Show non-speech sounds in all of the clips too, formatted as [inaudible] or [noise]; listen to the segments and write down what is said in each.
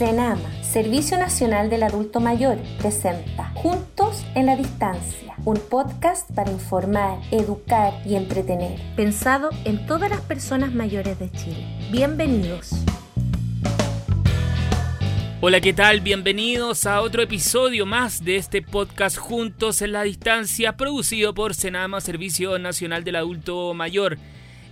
Senama, Servicio Nacional del Adulto Mayor, presenta Juntos en la Distancia, un podcast para informar, educar y entretener, pensado en todas las personas mayores de Chile. Bienvenidos. Hola, ¿qué tal? Bienvenidos a otro episodio más de este podcast Juntos en la Distancia, producido por Senama, Servicio Nacional del Adulto Mayor.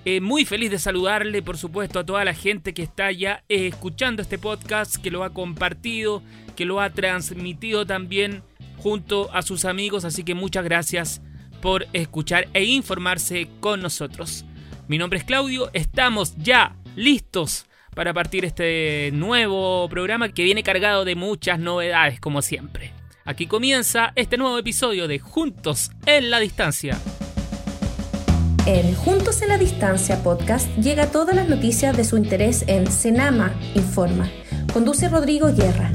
Eh, muy feliz de saludarle, por supuesto, a toda la gente que está ya eh, escuchando este podcast, que lo ha compartido, que lo ha transmitido también junto a sus amigos. Así que muchas gracias por escuchar e informarse con nosotros. Mi nombre es Claudio, estamos ya listos para partir este nuevo programa que viene cargado de muchas novedades, como siempre. Aquí comienza este nuevo episodio de Juntos en la Distancia. En Juntos en la Distancia podcast llega todas las noticias de su interés en Senama Informa. Conduce Rodrigo Guerra.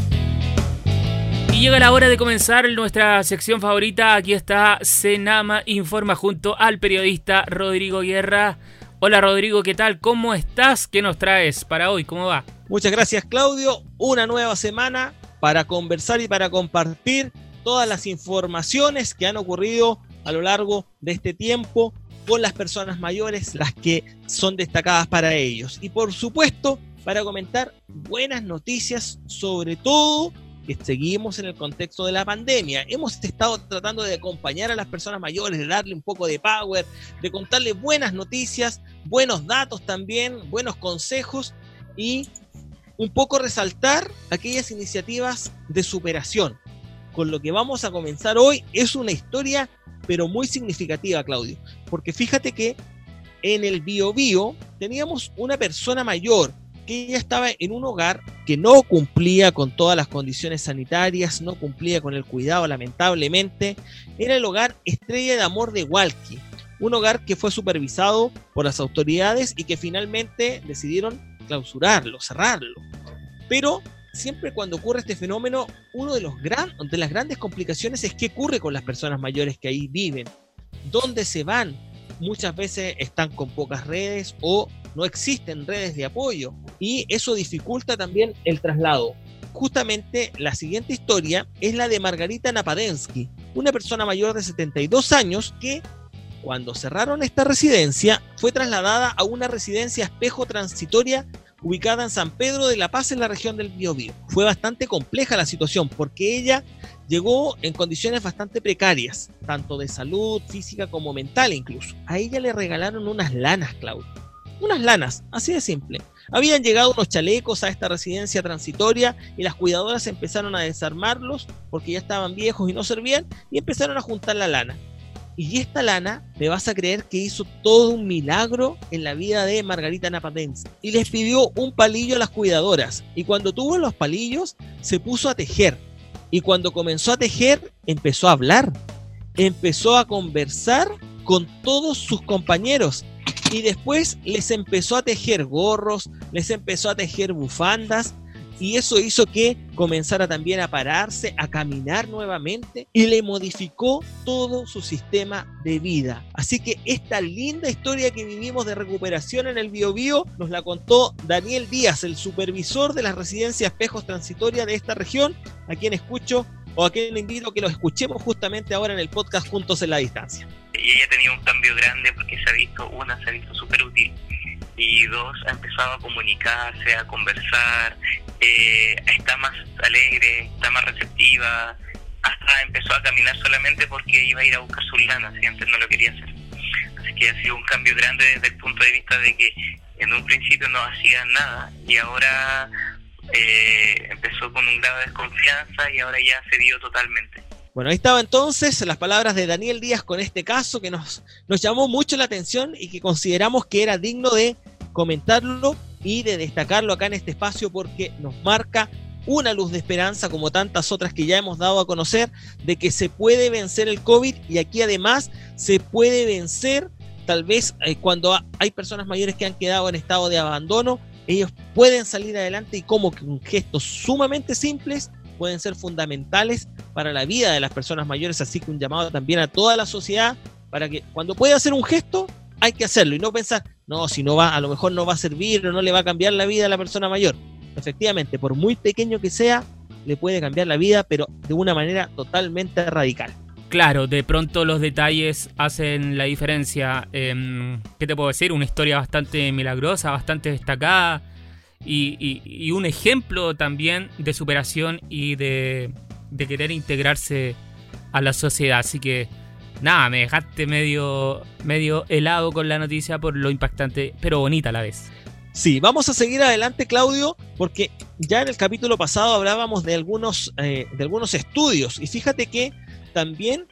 Y llega la hora de comenzar nuestra sección favorita. Aquí está Senama Informa junto al periodista Rodrigo Guerra. Hola Rodrigo, ¿qué tal? ¿Cómo estás? ¿Qué nos traes para hoy? ¿Cómo va? Muchas gracias Claudio. Una nueva semana para conversar y para compartir todas las informaciones que han ocurrido a lo largo de este tiempo con las personas mayores, las que son destacadas para ellos. Y por supuesto, para comentar buenas noticias, sobre todo que seguimos en el contexto de la pandemia. Hemos estado tratando de acompañar a las personas mayores, de darle un poco de power, de contarles buenas noticias, buenos datos también, buenos consejos y un poco resaltar aquellas iniciativas de superación. Con lo que vamos a comenzar hoy es una historia pero muy significativa, Claudio, porque fíjate que en el Bio Bio teníamos una persona mayor que ya estaba en un hogar que no cumplía con todas las condiciones sanitarias, no cumplía con el cuidado, lamentablemente. Era el hogar Estrella de Amor de Walkie, un hogar que fue supervisado por las autoridades y que finalmente decidieron clausurarlo, cerrarlo. Pero siempre cuando ocurre este fenómeno, uno de, los gran, de las grandes complicaciones es qué ocurre con las personas mayores que ahí viven, dónde se van. Muchas veces están con pocas redes o no existen redes de apoyo y eso dificulta también el traslado. Justamente la siguiente historia es la de Margarita Napadensky, una persona mayor de 72 años que cuando cerraron esta residencia fue trasladada a una residencia espejo transitoria ubicada en San Pedro de la Paz en la región del Biobío. Fue bastante compleja la situación porque ella llegó en condiciones bastante precarias, tanto de salud, física como mental incluso. A ella le regalaron unas lanas, Claudio. Unas lanas, así de simple. Habían llegado unos chalecos a esta residencia transitoria y las cuidadoras empezaron a desarmarlos porque ya estaban viejos y no servían y empezaron a juntar la lana. Y esta lana, me vas a creer que hizo todo un milagro en la vida de Margarita Napadens. Y les pidió un palillo a las cuidadoras. Y cuando tuvo los palillos, se puso a tejer. Y cuando comenzó a tejer, empezó a hablar. Empezó a conversar con todos sus compañeros. Y después les empezó a tejer gorros, les empezó a tejer bufandas y eso hizo que comenzara también a pararse, a caminar nuevamente y le modificó todo su sistema de vida. Así que esta linda historia que vivimos de recuperación en el Biobío nos la contó Daniel Díaz, el supervisor de las residencias espejos transitorias de esta región, a quien escucho o a quien le invito a que lo escuchemos justamente ahora en el podcast Juntos en la Distancia. Y ella ha tenido un cambio grande porque se ha visto, una, se ha visto súper útil y dos, ha empezado a comunicarse, a conversar, eh, está más alegre, está más receptiva, hasta empezó a caminar solamente porque iba a ir a buscar su lana, si antes no lo quería hacer. Así que ha sido un cambio grande desde el punto de vista de que en un principio no hacía nada y ahora eh, empezó con un grado de desconfianza y ahora ya se dio totalmente. Bueno, ahí estaba entonces las palabras de Daniel Díaz con este caso que nos, nos llamó mucho la atención y que consideramos que era digno de comentarlo y de destacarlo acá en este espacio porque nos marca una luz de esperanza como tantas otras que ya hemos dado a conocer de que se puede vencer el COVID y aquí además se puede vencer tal vez eh, cuando hay personas mayores que han quedado en estado de abandono, ellos pueden salir adelante y como con gestos sumamente simples pueden ser fundamentales para la vida de las personas mayores, así que un llamado también a toda la sociedad para que cuando pueda hacer un gesto, hay que hacerlo y no pensar, no, si no va, a lo mejor no va a servir o no le va a cambiar la vida a la persona mayor. efectivamente, por muy pequeño que sea, le puede cambiar la vida, pero de una manera totalmente radical. Claro, de pronto los detalles hacen la diferencia. ¿Qué te puedo decir? Una historia bastante milagrosa, bastante destacada y, un ejemplo también de superación y de, de, querer integrarse a la sociedad. Así que nada, me dejaste medio, medio helado con la noticia por lo impactante, pero bonita a la vez. Sí, vamos a seguir adelante, Claudio, porque ya en el capítulo pasado hablábamos de algunos, eh, de algunos estudios y fíjate que también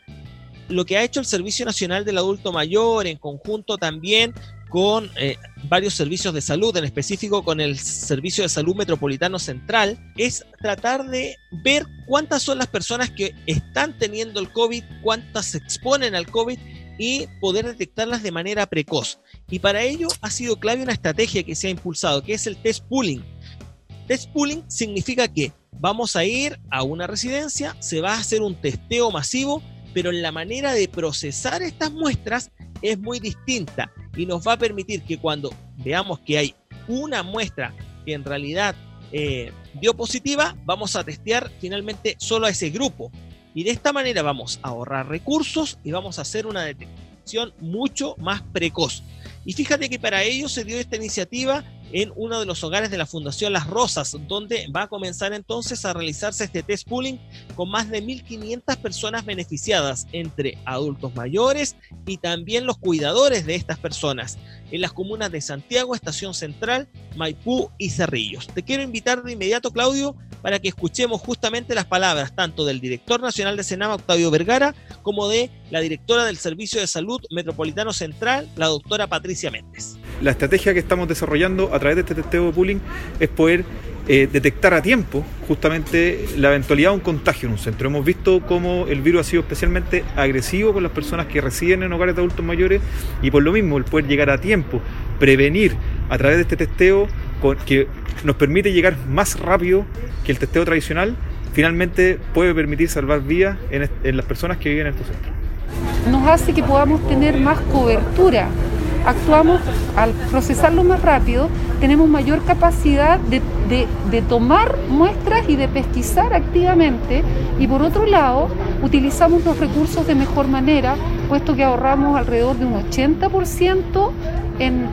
lo que ha hecho el Servicio Nacional del Adulto Mayor en conjunto también con eh, varios servicios de salud, en específico con el Servicio de Salud Metropolitano Central, es tratar de ver cuántas son las personas que están teniendo el COVID, cuántas se exponen al COVID y poder detectarlas de manera precoz. Y para ello ha sido clave una estrategia que se ha impulsado, que es el test pooling. Test pooling significa que vamos a ir a una residencia, se va a hacer un testeo masivo, pero la manera de procesar estas muestras es muy distinta y nos va a permitir que cuando veamos que hay una muestra que en realidad eh, dio positiva, vamos a testear finalmente solo a ese grupo. Y de esta manera vamos a ahorrar recursos y vamos a hacer una detección mucho más precoz. Y fíjate que para ello se dio esta iniciativa en uno de los hogares de la Fundación Las Rosas, donde va a comenzar entonces a realizarse este test pooling con más de 1.500 personas beneficiadas, entre adultos mayores y también los cuidadores de estas personas, en las comunas de Santiago, Estación Central, Maipú y Cerrillos. Te quiero invitar de inmediato, Claudio, para que escuchemos justamente las palabras tanto del director nacional de Senama, Octavio Vergara, como de la directora del Servicio de Salud Metropolitano Central, la doctora Patricia Méndez la estrategia que estamos desarrollando a través de este testeo de pooling es poder eh, detectar a tiempo justamente la eventualidad de un contagio en un centro. Hemos visto cómo el virus ha sido especialmente agresivo con las personas que residen en hogares de adultos mayores y por lo mismo el poder llegar a tiempo, prevenir a través de este testeo que nos permite llegar más rápido que el testeo tradicional, finalmente puede permitir salvar vidas en, en las personas que viven en estos centros. Nos hace que podamos tener más cobertura actuamos al procesarlo más rápido, tenemos mayor capacidad de, tomar muestras y de pesquisar activamente y por otro lado utilizamos los recursos de mejor manera, puesto que ahorramos alrededor de un 80% en,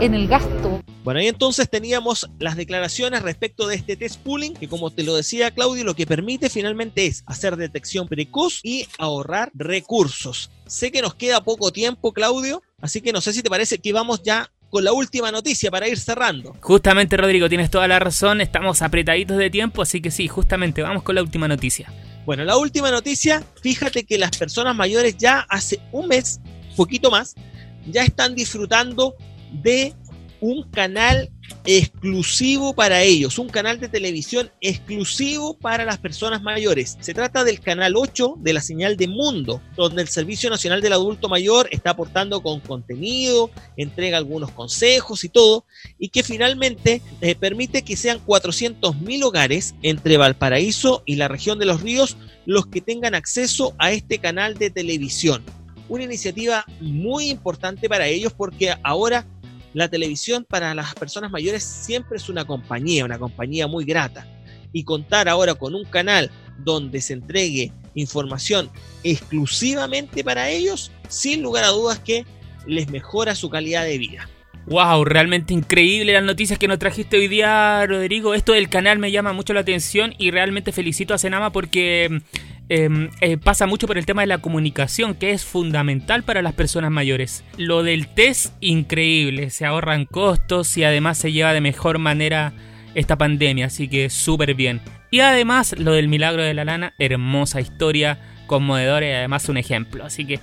en el gasto. Bueno, ahí entonces teníamos las declaraciones respecto de este test pooling, que como te lo decía Claudio, lo que permite finalmente es hacer detección precoz y ahorrar recursos. Sé que nos queda poco tiempo, Claudio, así que no sé si te parece que vamos ya con la última noticia para ir cerrando. Justamente, Rodrigo, tienes toda la razón, estamos apretaditos de tiempo, así que sí, justamente vamos con la última noticia. Bueno, la última noticia, fíjate que las personas mayores ya hace un mes, poquito más, ya están disfrutando de un canal exclusivo para ellos, un canal de televisión exclusivo para las personas mayores. Se trata del canal 8 de la señal de Mundo, donde el Servicio Nacional del Adulto Mayor está aportando con contenido, entrega algunos consejos y todo, y que finalmente eh, permite que sean 400.000 hogares entre Valparaíso y la región de los ríos los que tengan acceso a este canal de televisión. Una iniciativa muy importante para ellos porque ahora la televisión para las personas mayores siempre es una compañía, una compañía muy grata. Y contar ahora con un canal donde se entregue información exclusivamente para ellos, sin lugar a dudas que les mejora su calidad de vida. Wow, realmente increíble las noticias que nos trajiste hoy día, Rodrigo. Esto del canal me llama mucho la atención y realmente felicito a Senama porque Em, eh, pasa mucho por el tema de la comunicación, que es fundamental para las personas mayores. Lo del test, increíble, se ahorran costos y además se lleva de mejor manera esta pandemia, así que súper bien. Y además lo del milagro de la lana, hermosa historia, conmovedora y además un ejemplo. Así que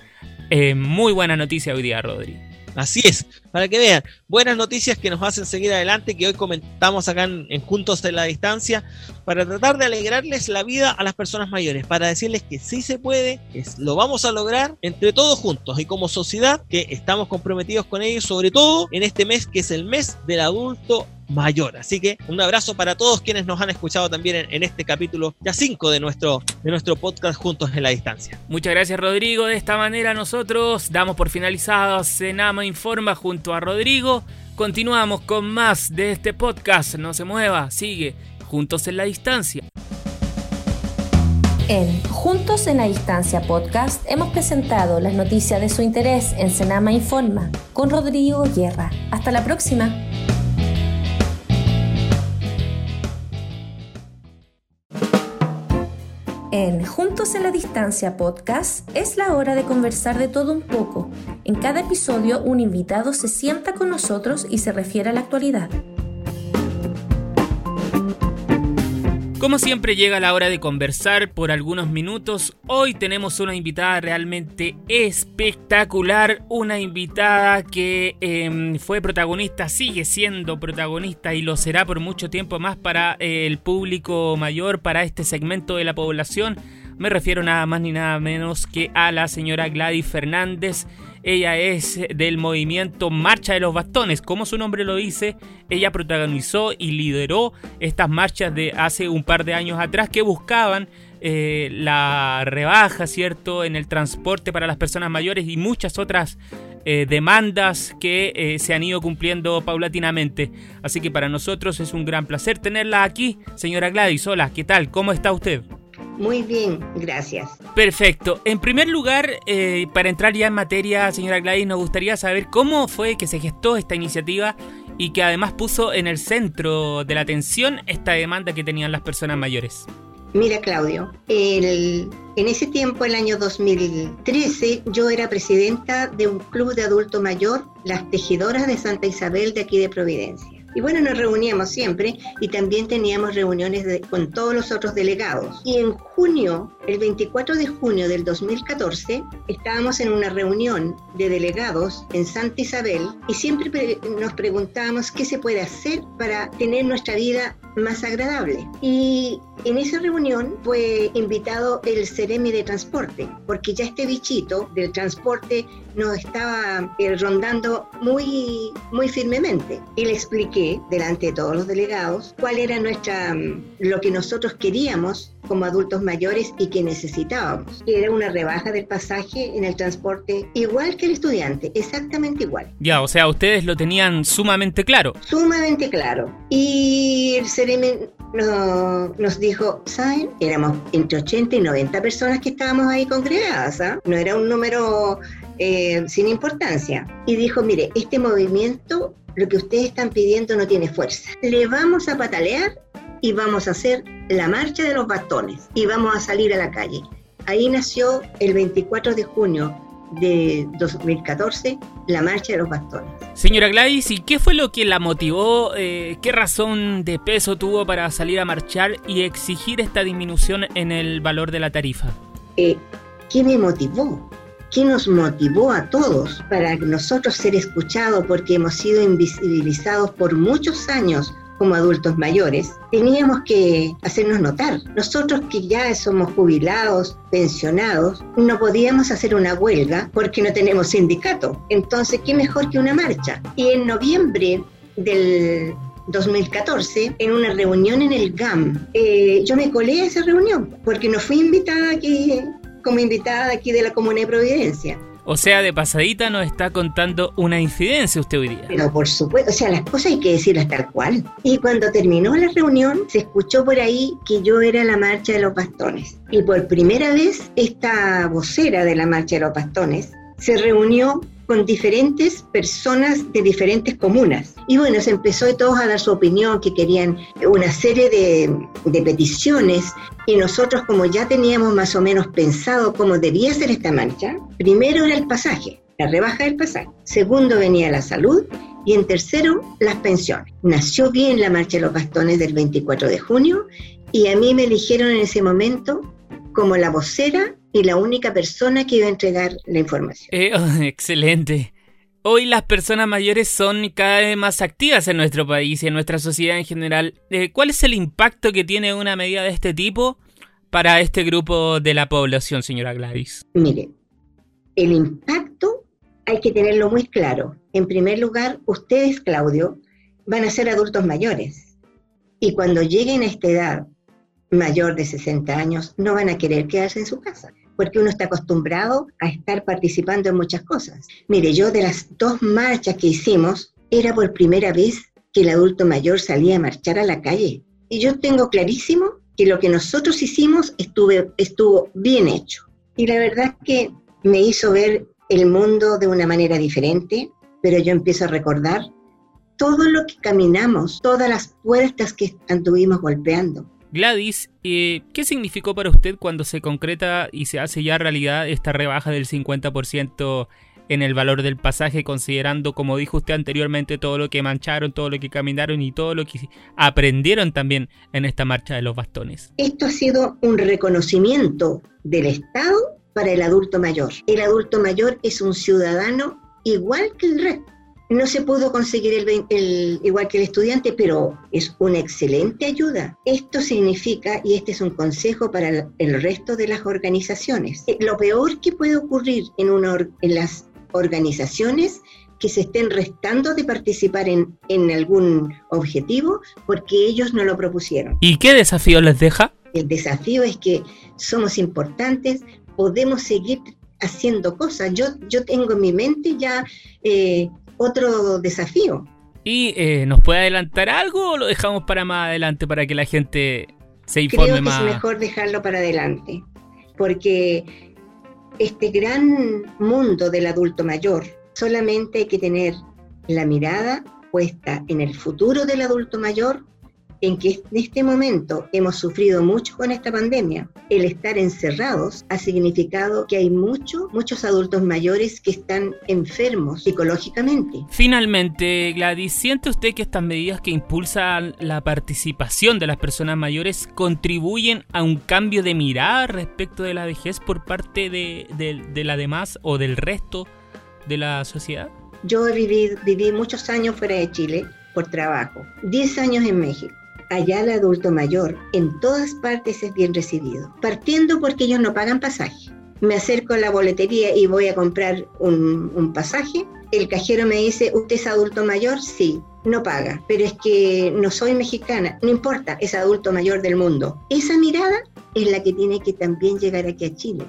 eh, muy buena noticia hoy día, Rodri. Así es, para que vean, buenas noticias que nos hacen seguir adelante, que hoy comentamos acá en, Juntos de la Distancia, para tratar de alegrarles la vida a las personas mayores, para decirles que sí se puede, que lo vamos a lograr entre todos juntos y como sociedad que estamos comprometidos con ellos, sobre todo en este mes que es el mes del adulto mayor. Así que un abrazo para todos quienes nos han escuchado también en, este capítulo ya 5 de nuestro, de nuestro podcast Juntos en la Distancia. Muchas gracias Rodrigo. De esta manera nosotros damos por finalizado Senama Informa junto a Rodrigo. Continuamos con más de este podcast. No se mueva, sigue juntos en la distancia. En Juntos en la Distancia podcast hemos presentado las noticias de su interés en Senama Informa con Rodrigo Guerra. Hasta la próxima. En Juntos en la Distancia podcast es la hora de conversar de todo un poco. En cada episodio un invitado se sienta con nosotros y se refiere a la actualidad. Como siempre llega la hora de conversar por algunos minutos. Hoy tenemos una invitada realmente espectacular, una invitada que em, fue protagonista, sigue siendo protagonista y lo será por mucho tiempo más para eh, el público mayor, para este segmento de la población. Me refiero nada más ni nada menos que a la señora Gladys Fernández. Ella es del movimiento Marcha de los Bastones. Como su nombre lo dice, ella protagonizó y lideró estas marchas de hace un par de años atrás que buscaban eh, la rebaja, ¿cierto?, en el transporte para las personas mayores y muchas otras eh, demandas que eh, se han ido cumpliendo paulatinamente. Así que para nosotros es un gran placer tenerla aquí. Señora Gladys, hola, ¿qué tal? ¿Cómo está usted? Muy bien, gracias. Perfecto. En primer lugar, eh, para entrar ya en materia, señora Gladys, nos gustaría saber cómo fue que se gestó esta iniciativa y que además puso en el centro de la atención esta demanda que tenían las personas mayores. Mira, Claudio, en ese tiempo, el año 2013, yo era presidenta de un club de adulto mayor, las Tejedoras de Santa Isabel de aquí de Providencia. Y bueno, nos reuníamos siempre y también teníamos reuniones con todos los otros delegados. Junio, el 24 de junio del 2014, estábamos en una reunión de delegados en Santa Isabel y siempre nos preguntábamos qué se puede hacer para tener nuestra vida más agradable. Y en esa reunión fue invitado el Ceremi de Transporte, porque ya este bichito del transporte nos estaba eh, rondando muy, muy firmemente. Y le expliqué delante de todos los delegados cuál era nuestra, mm, lo que nosotros queríamos como adultos mayores y que necesitábamos. Era una rebaja del pasaje en el transporte igual que el estudiante, exactamente igual. Ya, o sea, ustedes lo tenían sumamente claro. Sumamente claro. Y el CEREME nos dijo, ¿saben? Éramos entre 80 y 90 personas que estábamos ahí congregadas, ¿ah? No era un número eh, sin importancia. Y dijo, mire, este movimiento, lo que ustedes están pidiendo no tiene fuerza. Le vamos a patalear y vamos a hacer la marcha de los bastones y vamos a salir a la calle. Ahí nació el 24 de junio de 2014 la marcha de los bastones. Señora Gladys, ¿y qué fue lo que la motivó? Eh, ¿Qué razón de peso tuvo para salir a marchar y exigir esta disminución en el valor de la tarifa? Eh, ¿Qué me motivó? ¿Qué nos motivó a todos para nosotros ser escuchados porque hemos sido invisibilizados por muchos años como adultos mayores, teníamos que hacernos notar. Nosotros que ya somos jubilados, pensionados, no podíamos hacer una huelga porque no tenemos sindicato. Entonces, ¿qué mejor que una marcha? Y en noviembre del 2014, en una reunión en el GAM, eh, yo me colé a esa reunión porque no fui invitada aquí como invitada aquí de la Comuna de Providencia. O sea, de pasadita nos está contando una incidencia usted hoy día. Pero por supuesto, o sea, las cosas hay que decirlas tal cual. Y cuando terminó la reunión, se escuchó por ahí que yo era la marcha de los bastones. Y por primera vez, esta vocera de la marcha de los bastones se reunió con diferentes personas de diferentes comunas. Y bueno, se empezó todos a dar su opinión, que querían una serie de, de, peticiones, y nosotros como ya teníamos más o menos pensado cómo debía ser esta marcha, primero era el pasaje, la rebaja del pasaje, segundo venía la salud, y en tercero las pensiones. Nació bien la marcha de los bastones del 24 de junio, y a mí me eligieron en ese momento como la vocera y la única persona que iba a entregar la información. Eh, oh, [laughs] excelente. Hoy las personas mayores son cada vez más activas en nuestro país y en nuestra sociedad en general. Eh, ¿Cuál es el impacto que tiene una medida de este tipo para este grupo de la población, señora Gladys? Mire, el impacto hay que tenerlo muy claro. En primer lugar, ustedes, Claudio, van a ser adultos mayores. Y cuando lleguen a esta edad mayor de 60 años, no van a querer quedarse en su casa porque uno está acostumbrado a estar participando en muchas cosas. Mire, yo de las dos marchas que hicimos, era por primera vez que el adulto mayor salía a marchar a la calle. Y yo tengo clarísimo que lo que nosotros hicimos estuve, estuvo bien hecho. Y la verdad que me hizo ver el mundo de una manera diferente, pero yo empiezo a recordar todo lo que caminamos, todas las puertas que anduvimos golpeando. Gladys, eh, ¿qué significó para usted cuando se concreta y se hace ya realidad esta rebaja del 50% en el valor del pasaje, considerando, como dijo usted anteriormente, todo lo que mancharon, todo lo que caminaron y todo lo que aprendieron también en esta marcha de los bastones? Esto ha sido un reconocimiento del Estado para el adulto mayor. El adulto mayor es un ciudadano igual que el resto. No se pudo conseguir el, igual que el estudiante, pero es una excelente ayuda. Esto significa, y este es un consejo para el, resto de las organizaciones, eh, lo peor que puede ocurrir en, una, en las organizaciones que se estén restando de participar en, en algún objetivo porque ellos no lo propusieron. ¿Y qué desafío les deja? El desafío es que somos importantes, podemos seguir haciendo cosas. Yo, yo tengo en mi mente ya eh, otro desafío. ¿Y eh, nos puede adelantar algo o lo dejamos para más adelante para que la gente se informe Creo que más? Es mejor dejarlo para adelante, porque este gran mundo del adulto mayor solamente hay que tener la mirada puesta en el futuro del adulto mayor en que en este momento hemos sufrido mucho con esta pandemia. El estar encerrados ha significado que hay muchos, muchos adultos mayores que están enfermos psicológicamente. Finalmente, Gladys, ¿siente usted que estas medidas que impulsan la participación de las personas mayores contribuyen a un cambio de mirada respecto de la vejez por parte de, de, la demás o del resto de la sociedad? Yo viví, viví muchos años fuera de Chile por trabajo, 10 años en México allá el adulto mayor en todas partes es bien recibido, partiendo porque ellos no pagan pasaje. Me acerco a la boletería y voy a comprar un, pasaje. El cajero me dice, ¿usted es adulto mayor? Sí, no paga, pero es que no soy mexicana, no importa, es adulto mayor del mundo. Esa mirada es la que tiene que también llegar aquí a Chile,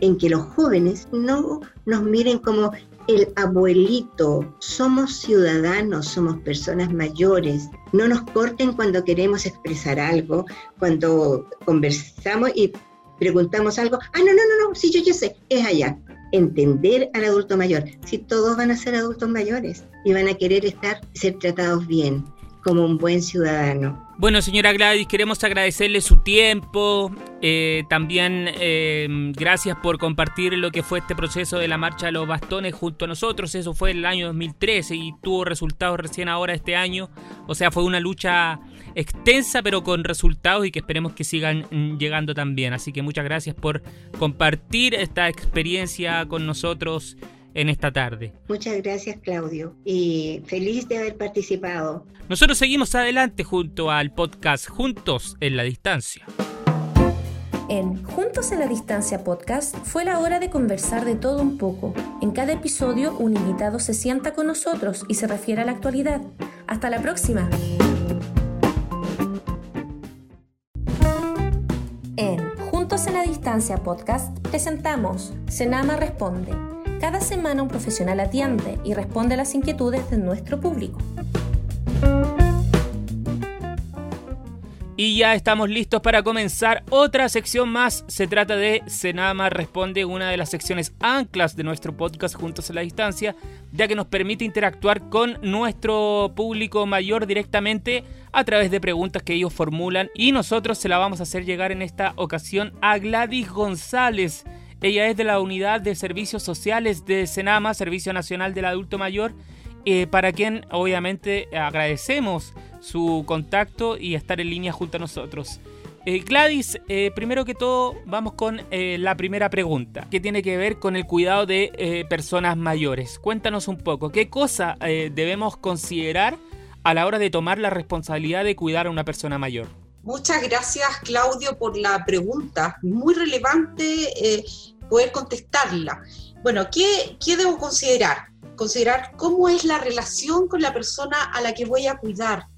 en que los jóvenes no nos miren como el abuelito, somos ciudadanos, somos personas mayores, no nos corten cuando queremos expresar algo, cuando conversamos y preguntamos algo, ah, no, no, no, no, sí, yo ya sé, es allá. Entender al adulto mayor, si todos van a ser adultos mayores y van a querer estar, ser tratados bien, como un buen ciudadano. Bueno, señora Gladys, queremos agradecerle su tiempo, eh, también eh, gracias por compartir lo que fue este proceso de la marcha de los bastones junto a nosotros, eso fue el año 2013 y tuvo resultados recién ahora este año, o sea, fue una lucha extensa pero con resultados y que esperemos que sigan mm, llegando también, así que muchas gracias por compartir esta experiencia con nosotros en esta tarde. Muchas gracias Claudio y feliz de haber participado. Nosotros seguimos adelante junto al podcast Juntos en la Distancia. En Juntos en la Distancia podcast fue la hora de conversar de todo un poco. En cada episodio un invitado se sienta con nosotros y se refiere a la actualidad. Hasta la próxima. En Juntos en la Distancia podcast presentamos Senama Responde cada semana un profesional atiende y responde a las inquietudes de nuestro público. Y ya estamos listos para comenzar otra sección más. Se trata de Senama Responde, una de las secciones anclas de nuestro podcast Juntos a la Distancia, ya que nos permite interactuar con nuestro público mayor directamente a través de preguntas que ellos formulan y nosotros se la vamos a hacer llegar en esta ocasión a Gladys González. Ella es de la Unidad de Servicios Sociales de Senama, Servicio Nacional del Adulto Mayor, eh, para quien obviamente agradecemos su contacto y estar en línea junto a nosotros. Eh, Gladys, eh, primero que todo vamos con la primera pregunta, que tiene que ver con el cuidado de personas mayores. Cuéntanos un poco, ¿qué cosa debemos considerar a la hora de tomar la responsabilidad de cuidar a una persona mayor? Muchas gracias, Claudio, por la pregunta. Muy relevante poder contestarla. Bueno, ¿qué, ¿qué debo considerar? Considerar cómo es la relación con la persona a la que voy a cuidar,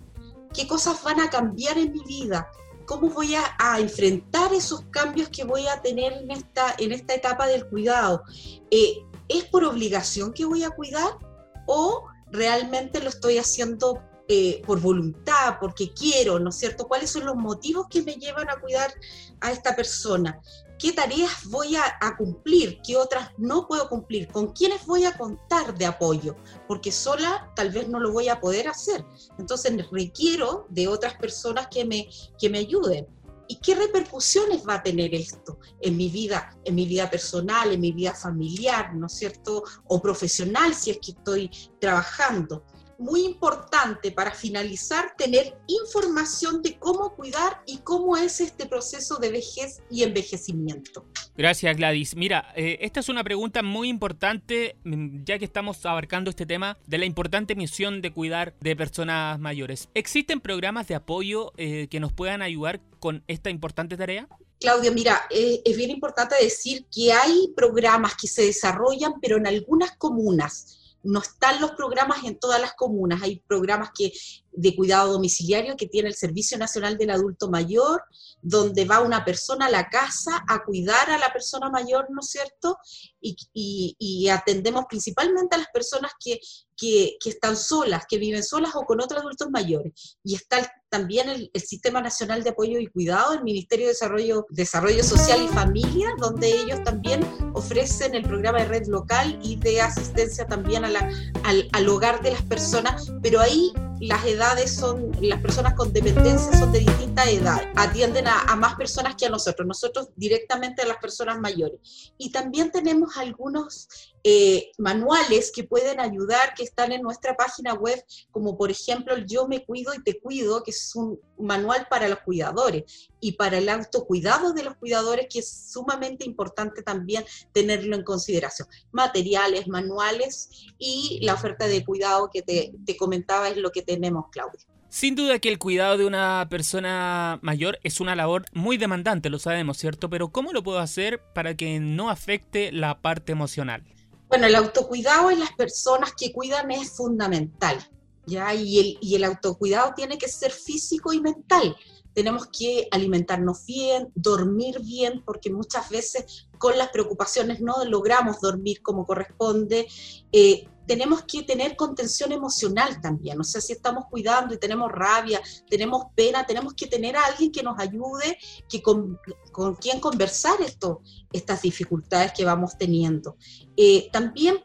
qué cosas van a cambiar en mi vida, cómo voy a, enfrentar esos cambios que voy a tener en esta, en esta etapa del cuidado. Eh, ¿Es por obligación que voy a cuidar o realmente lo estoy haciendo eh, por voluntad, porque quiero, ¿no es cierto? ¿Cuáles son los motivos que me llevan a cuidar a esta persona? ¿Qué tareas voy a, a, cumplir? ¿Qué otras no puedo cumplir? ¿Con quiénes voy a contar de apoyo? Porque sola tal vez no lo voy a poder hacer. Entonces requiero de otras personas que me, que me ayuden. ¿Y qué repercusiones va a tener esto en mi vida, en mi vida personal, en mi vida familiar, ¿no es cierto? O profesional si es que estoy trabajando muy importante para finalizar tener información de cómo cuidar y cómo es este proceso de vejez y envejecimiento. Gracias Gladys. Mira, eh, esta es una pregunta muy importante mm, ya que estamos abarcando este tema de la importante misión de cuidar de personas mayores. ¿Existen programas de apoyo eh, que nos puedan ayudar con esta importante tarea? Claudia, mira, eh, es bien importante decir que hay programas que se desarrollan, pero en algunas comunas no están los programas en todas las comunas. Hay programas que de cuidado domiciliario que tiene el Servicio Nacional del Adulto Mayor, donde va una persona a la casa a cuidar a la persona mayor, ¿no es cierto? Y, atendemos principalmente a las personas que, que, están solas, que viven solas o con otros adultos mayores. Y está también el, Sistema Nacional de Apoyo y Cuidado, el Ministerio de Desarrollo, Desarrollo Social y Familia, donde ellos también ofrecen el programa de red local y de asistencia también a la, al, al hogar de las personas, pero ahí las edades son, las personas con dependencia son de distintas edades, atienden a, más personas que a nosotros, nosotros directamente a las personas mayores. Y también tenemos algunos eh, manuales que pueden ayudar, que están en nuestra página web, como por ejemplo el Yo me cuido y te cuido, que es un manual para los cuidadores y para el autocuidado de los cuidadores, que es sumamente importante también tenerlo en consideración. Materiales, manuales y la oferta de cuidado que te, te comentaba es lo que tenemos, Claudia. Sin duda que el cuidado de una persona mayor es una labor muy demandante, lo sabemos, ¿cierto? Pero ¿cómo lo puedo hacer para que no afecte la parte emocional? Bueno, el autocuidado en las personas que cuidan es fundamental, ¿ya? Y el, y el autocuidado tiene que ser físico y mental. Tenemos que alimentarnos bien, dormir bien, porque muchas veces con las preocupaciones no logramos dormir como corresponde. Eh, tenemos que tener contención emocional también. O sea, si estamos cuidando y tenemos rabia, tenemos pena, tenemos que tener a alguien que nos ayude, que con, con quien conversar esto, estas dificultades que vamos teniendo. Eh, también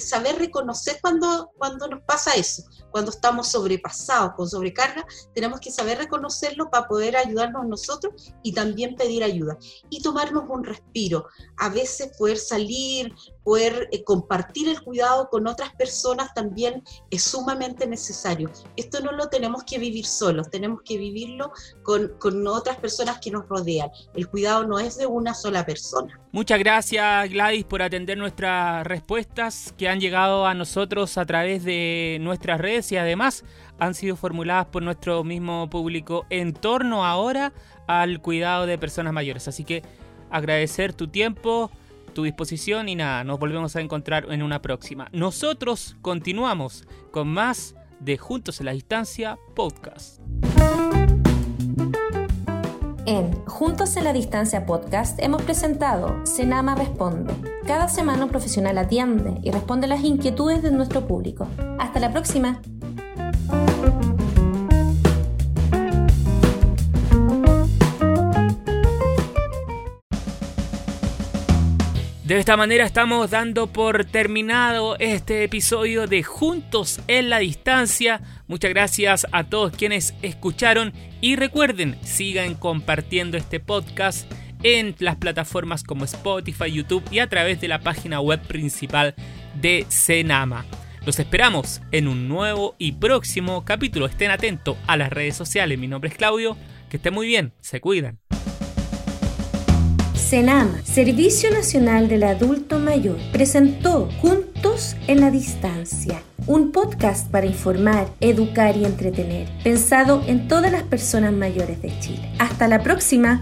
saber reconocer cuando, cuando nos pasa eso, cuando estamos sobrepasados con sobrecarga, tenemos que saber reconocerlo para poder ayudarnos nosotros y también pedir ayuda. Y tomarnos un respiro. A veces poder salir, poder eh, compartir el cuidado con otras personas también es sumamente necesario. Esto no lo tenemos que vivir solos, tenemos que vivirlo con, con otras personas que nos rodean. El cuidado no es de una sola persona. Muchas gracias Gladys por atender nuestras respuestas que han llegado a nosotros a través de nuestras redes y además han sido formuladas por nuestro mismo público en torno ahora al cuidado de personas mayores. Así que agradecer tu tiempo, tu disposición y nada, nos volvemos a encontrar en una próxima. Nosotros continuamos con más de Juntos en la Distancia podcast. En Juntos en la Distancia podcast hemos presentado Senama Responde. Cada semana un profesional atiende y responde las inquietudes de nuestro público. Hasta la próxima. De esta manera estamos dando por terminado este episodio de Juntos en la Distancia. Muchas gracias a todos quienes escucharon y recuerden, sigan compartiendo este podcast en las plataformas como Spotify, YouTube y a través de la página web principal de Senama. Los esperamos en un nuevo y próximo capítulo. Estén atentos a las redes sociales. Mi nombre es Claudio. Que estén muy bien. Se cuidan. Senama, Servicio Nacional del Adulto Mayor, presentó Juntos en la Distancia, un podcast para informar, educar y entretener, pensado en todas las personas mayores de Chile. Hasta la próxima.